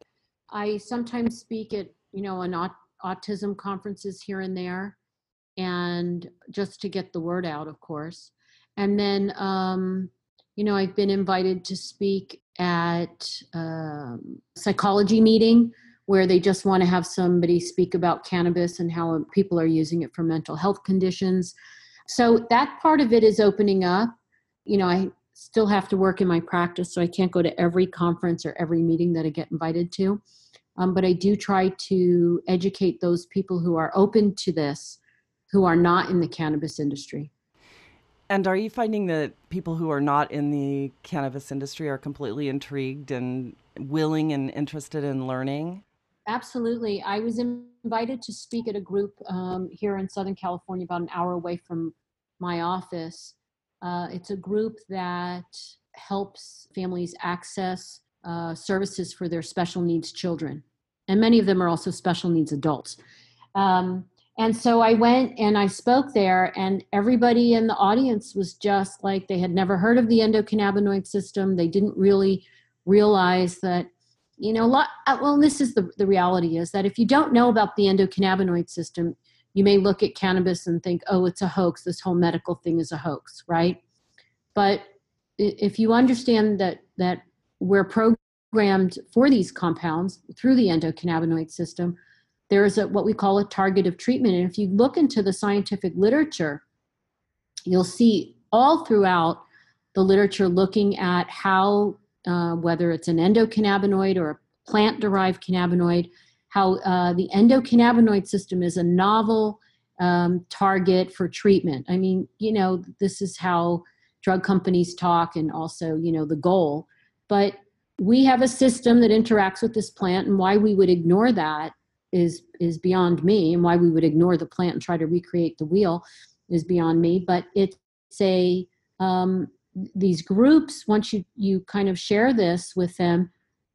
I sometimes speak at, you know, an autism conferences here and there, and just to get the word out, of course. And then, um, you know, I've been invited to speak at um, psychology meeting where they just want to have somebody speak about cannabis and how people are using it for mental health conditions. So that part of it is opening up. You know, I still have to work in my practice, so I can't go to every conference or every meeting that I get invited to. Um, but I do try to educate those people who are open to this, who are not in the cannabis industry. And are you finding that people who are not in the cannabis industry are completely intrigued and willing and interested in learning? Absolutely. I was invited to speak at a group um, here in Southern California, about an hour away from my office. Uh, it's a group that helps families access uh, services for their special needs children. And many of them are also special needs adults. Um, and so I went and I spoke there, and everybody in the audience was just like they had never heard of the endocannabinoid system. They didn't really realize that, you know, a lot, uh, well, this is the, the reality is that if you don't know about the endocannabinoid system, you may look at cannabis and think, oh, it's a hoax. This whole medical thing is a hoax, right? But if you understand that that we're programmed for these compounds through the endocannabinoid system, there is a, what we call a target of treatment. And if you look into the scientific literature, you'll see all throughout the literature looking at how, uh, whether it's an endocannabinoid or a plant derived cannabinoid, how uh, the endocannabinoid system is a novel um, target for treatment. I mean, you know, this is how drug companies talk and also, you know, the goal. But we have a system that interacts with this plant and why we would ignore that is is beyond me and why we would ignore the plant and try to recreate the wheel is beyond me but it's a um, these groups once you you kind of share this with them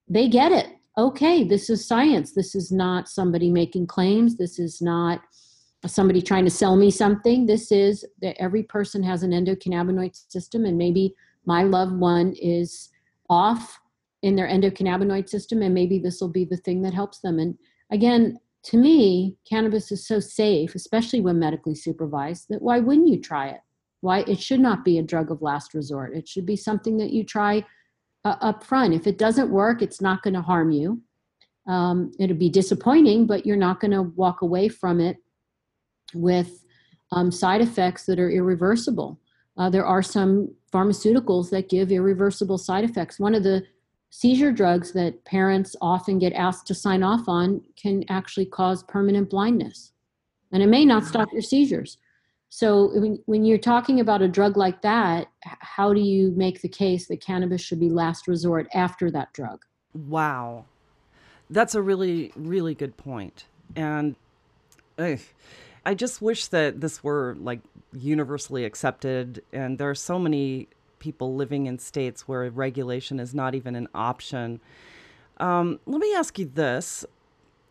they get it. Okay this is science. This is not somebody making claims. This is not somebody trying to sell me something. This is that every person has an endocannabinoid system and maybe my loved one is off in their endocannabinoid system and maybe this will be the thing that helps them. And again to me cannabis is so safe especially when medically supervised that why wouldn't you try it why it should not be a drug of last resort. It should be something that you try uh, up front if it doesn't work it's not going to harm you. Um, it'll be disappointing but you're not going to walk away from it with um, side effects that are irreversible. Uh, there are some pharmaceuticals that give irreversible side effects. One of the seizure drugs that parents often get asked to sign off on can actually cause permanent blindness. And it may not stop your seizures. So when, when you're talking about a drug like that, how do you make the case that cannabis should be last resort after that drug? Wow. That's a really, really good point. And ugh, I just wish that this were like universally accepted. And there are so many people living in states where regulation is not even an option. Um, let me ask you this.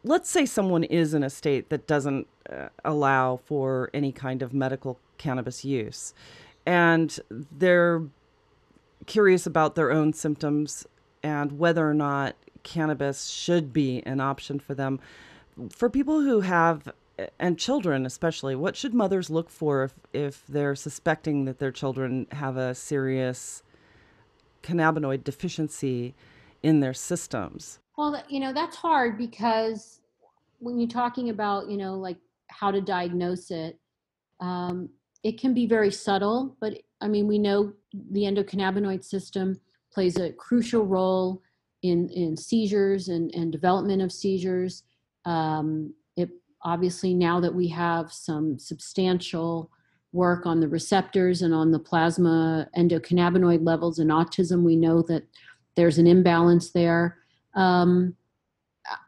Let's say someone is in a state that doesn't uh, allow for any kind of medical cannabis use, and they're curious about their own symptoms and whether or not cannabis should be an option for them. For people who have and children especially what should mothers look for if, if they're suspecting that their children have a serious cannabinoid deficiency in their systems well you know that's hard because when you're talking about you know like how to diagnose it um, it can be very subtle but i mean we know the endocannabinoid system plays a crucial role in in seizures and, and development of seizures um, it obviously now that we have some substantial work on the receptors and on the plasma endocannabinoid levels in autism, we know that there's an imbalance there. Um,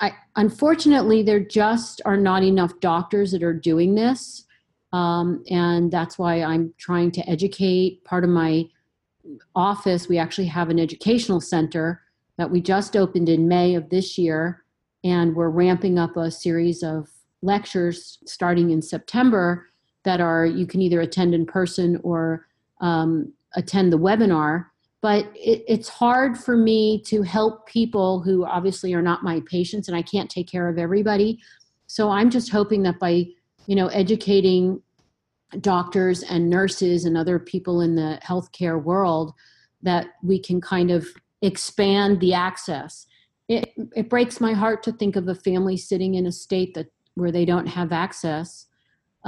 I, unfortunately, there just are not enough doctors that are doing this. Um, and that's why I'm trying to educate. Part of my office, we actually have an educational center that we just opened in May of this year. And we're ramping up a series of lectures starting in September that are you can either attend in person or um, attend the webinar. But it, it's hard for me to help people who obviously are not my patients, and I can't take care of everybody. So I'm just hoping that by you know educating doctors and nurses and other people in the healthcare world that we can kind of expand the access. It, it breaks my heart to think of a family sitting in a state that where they don't have access,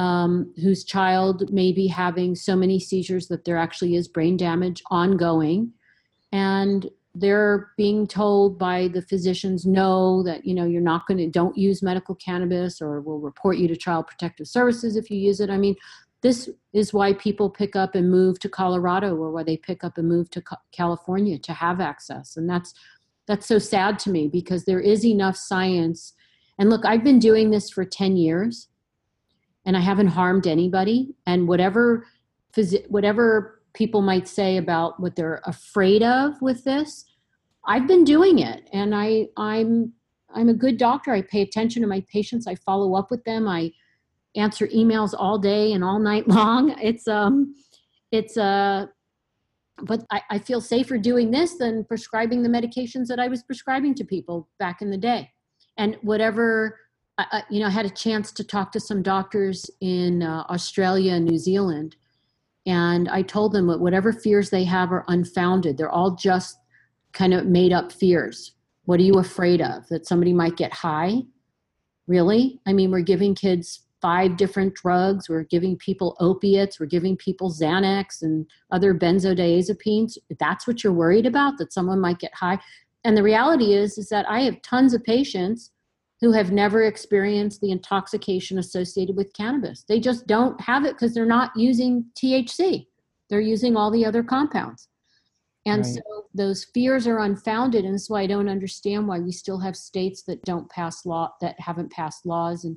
um, whose child may be having so many seizures that there actually is brain damage ongoing, and they're being told by the physicians no that you know you're not going to don't use medical cannabis or we'll report you to child protective services if you use it. I mean this is why people pick up and move to colorado or why they pick up and move to california to have access. And that's that's so sad to me because there is enough science. And look, I've been doing this for 10 years and I haven't harmed anybody. And whatever, whatever people might say about what they're afraid of with this, I've been doing it. And I, I'm, I'm a good doctor. I pay attention to my patients. I follow up with them. I answer emails all day and all night [LAUGHS] long. It's, um, it's, uh, but I, I feel safer doing this than prescribing the medications that I was prescribing to people back in the day and whatever I, you know i had a chance to talk to some doctors in uh, australia and new zealand and i told them that whatever fears they have are unfounded. They're all just kind of made up fears. What are you afraid of? That somebody might get high? Really? I mean we're giving kids five different drugs. We're giving people opiates. We're giving people xanax and other benzodiazepines. That's what you're worried about that someone might get high. And the reality is is that i have tons of patients who have never experienced the intoxication associated with cannabis. They just don't have it because they're not using thc they're using all the other compounds. And right. so those fears are unfounded and that's why i don't understand why we still have states that don't pass law that haven't passed laws and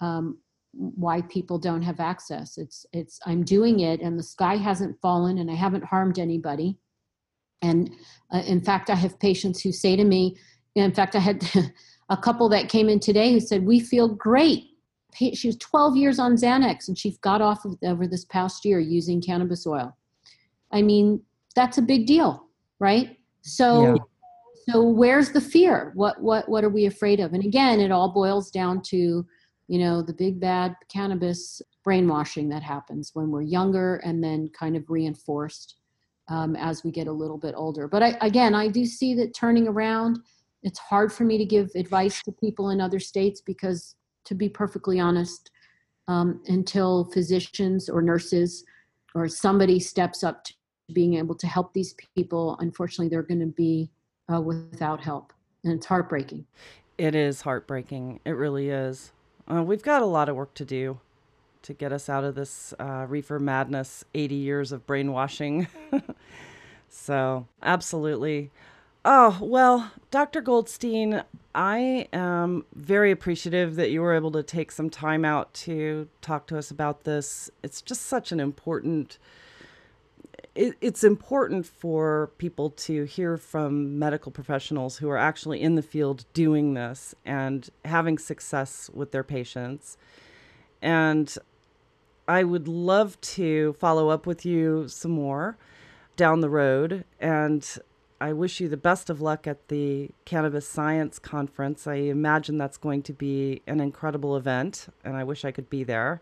um, why people don't have access. It's it's i'm doing it and the sky hasn't fallen and i haven't harmed anybody. And uh, in fact, I have patients who say to me, in fact, I had [LAUGHS] a couple that came in today who said, We feel great. She was 12 years on Xanax and she got off of over this past year using cannabis oil. I mean, that's a big deal, right? So, yeah. so where's the fear? What, what, what are we afraid of? And again, it all boils down to, you know, the big bad cannabis brainwashing that happens when we're younger and then kind of reinforced um, as we get a little bit older. But I, again, I do see that turning around. It's hard for me to give advice to people in other states because, to be perfectly honest, um, until physicians or nurses or somebody steps up to being able to help these people, unfortunately, they're going to be uh, without help. And it's heartbreaking. It is heartbreaking. It really is. Uh, we've got a lot of work to do to get us out of this uh, reefer madness 80 years of brainwashing. [LAUGHS] so, absolutely. Oh, well, Dr. Goldstein, I am very appreciative that you were able to take some time out to talk to us about this. It's just such an important it, it's important for people to hear from medical professionals who are actually in the field doing this and having success with their patients. And I would love to follow up with you some more down the road. And I wish you the best of luck at the Cannabis Science Conference. I imagine that's going to be an incredible event, and I wish I could be there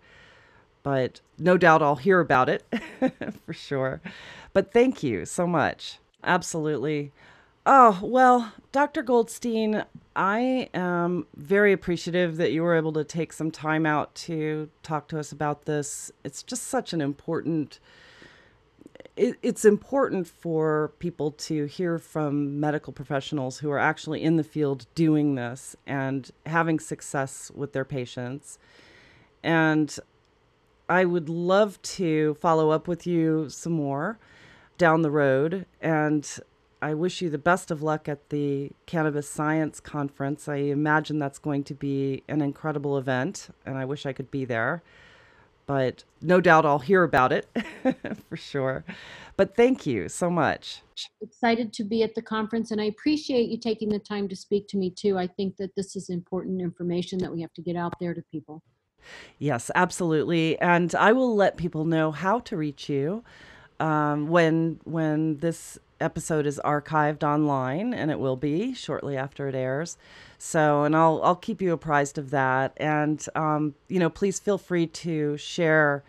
but no doubt I'll hear about it [LAUGHS] for sure. But thank you so much. Absolutely. Oh, well, Dr. Goldstein, I am very appreciative that you were able to take some time out to talk to us about this. It's just such an important it, it's important for people to hear from medical professionals who are actually in the field doing this and having success with their patients. And I would love to follow up with you some more down the road. And I wish you the best of luck at the Cannabis Science Conference. I imagine that's going to be an incredible event, and I wish I could be there. But no doubt I'll hear about it [LAUGHS] for sure. But thank you so much. Excited to be at the conference, and I appreciate you taking the time to speak to me too. I think that this is important information that we have to get out there to people. Yes, absolutely. And I will let people know how to reach you um, when when this episode is archived online, and it will be shortly after it airs. So, and I'll I'll keep you apprised of that. And um, you know, please feel free to share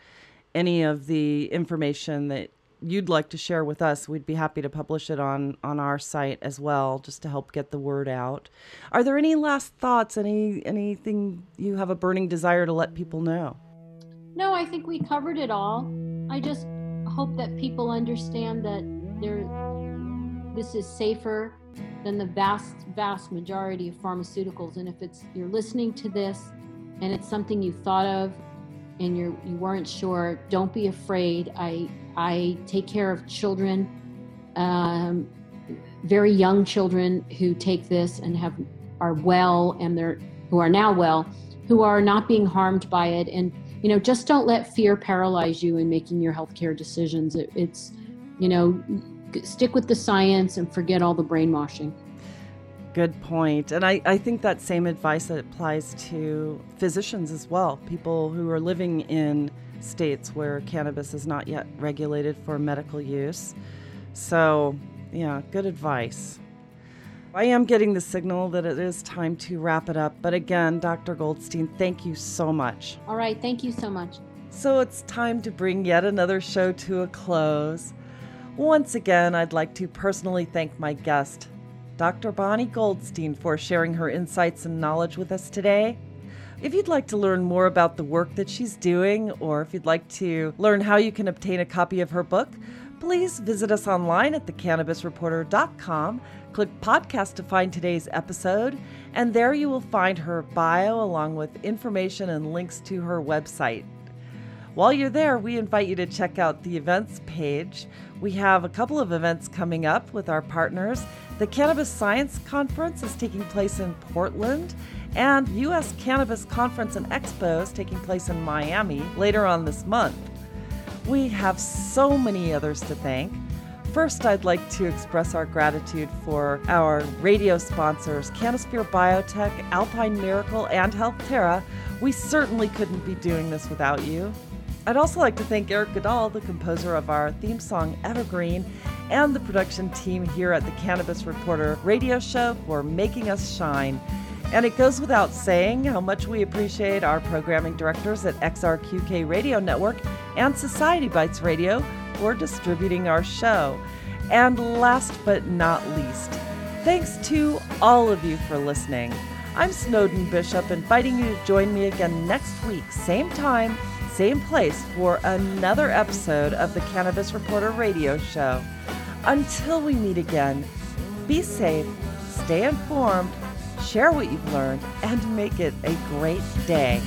any of the information that you'd like to share with us, we'd be happy to publish it on on our site as well, just to help get the word out. Are there any last thoughts? Any anything you have a burning desire to let people know? No, I think we covered it all. I just hope that people understand that there this is safer than the vast vast majority of pharmaceuticals and if it's you're listening to this and it's something you thought of and you're you weren't sure don't be afraid i I take care of children, um, very young children who take this and have are well and they're who are now well, who are not being harmed by it. And you know, just don't let fear paralyze you in making your healthcare decisions. It, it's you know, stick with the science and forget all the brainwashing. Good point. And I, I think that same advice applies to physicians as well, people who are living in states where cannabis is not yet regulated for medical use. So, yeah, good advice. I am getting the signal that it is time to wrap it up. But again, Dr. Goldstein, thank you so much. All right, thank you so much. So it's time to bring yet another show to a close. Once again, I'd like to personally thank my guest, Dr. Bonni Goldstein, for sharing her insights and knowledge with us today. If you'd like to learn more about the work that she's doing, or if you'd like to learn how you can obtain a copy of her book, please visit us online at thecannabisreporter.com. Click podcast to find today's episode, and there you will find her bio along with information and links to her website. While you're there, we invite you to check out the events page. We have a couple of events coming up with our partners. The Cannabis Science Conference is taking place in Portland and U.S. Cannabis Conference and Expo is taking place in Miami later on this month. We have so many others to thank. First, I'd like to express our gratitude for our radio sponsors, Canosphere Biotech, Alpine Miracle, and HealthTerra. We certainly couldn't be doing this without you. I'd also like to thank Eric Goodall, the composer of our theme song Evergreen, and the production team here at the Cannabis Reporter radio show for making us shine. And it goes without saying how much we appreciate our programming directors at XRQK Radio Network and Society Bites Radio for distributing our show. And last but not least, thanks to all of you for listening. I'm Snowden Bishop, inviting you to join me again next week, same time, same place, for another episode of the Cannabis Reporter Radio Show. Until we meet again, be safe, stay informed, share what you've learned, and make it a great day.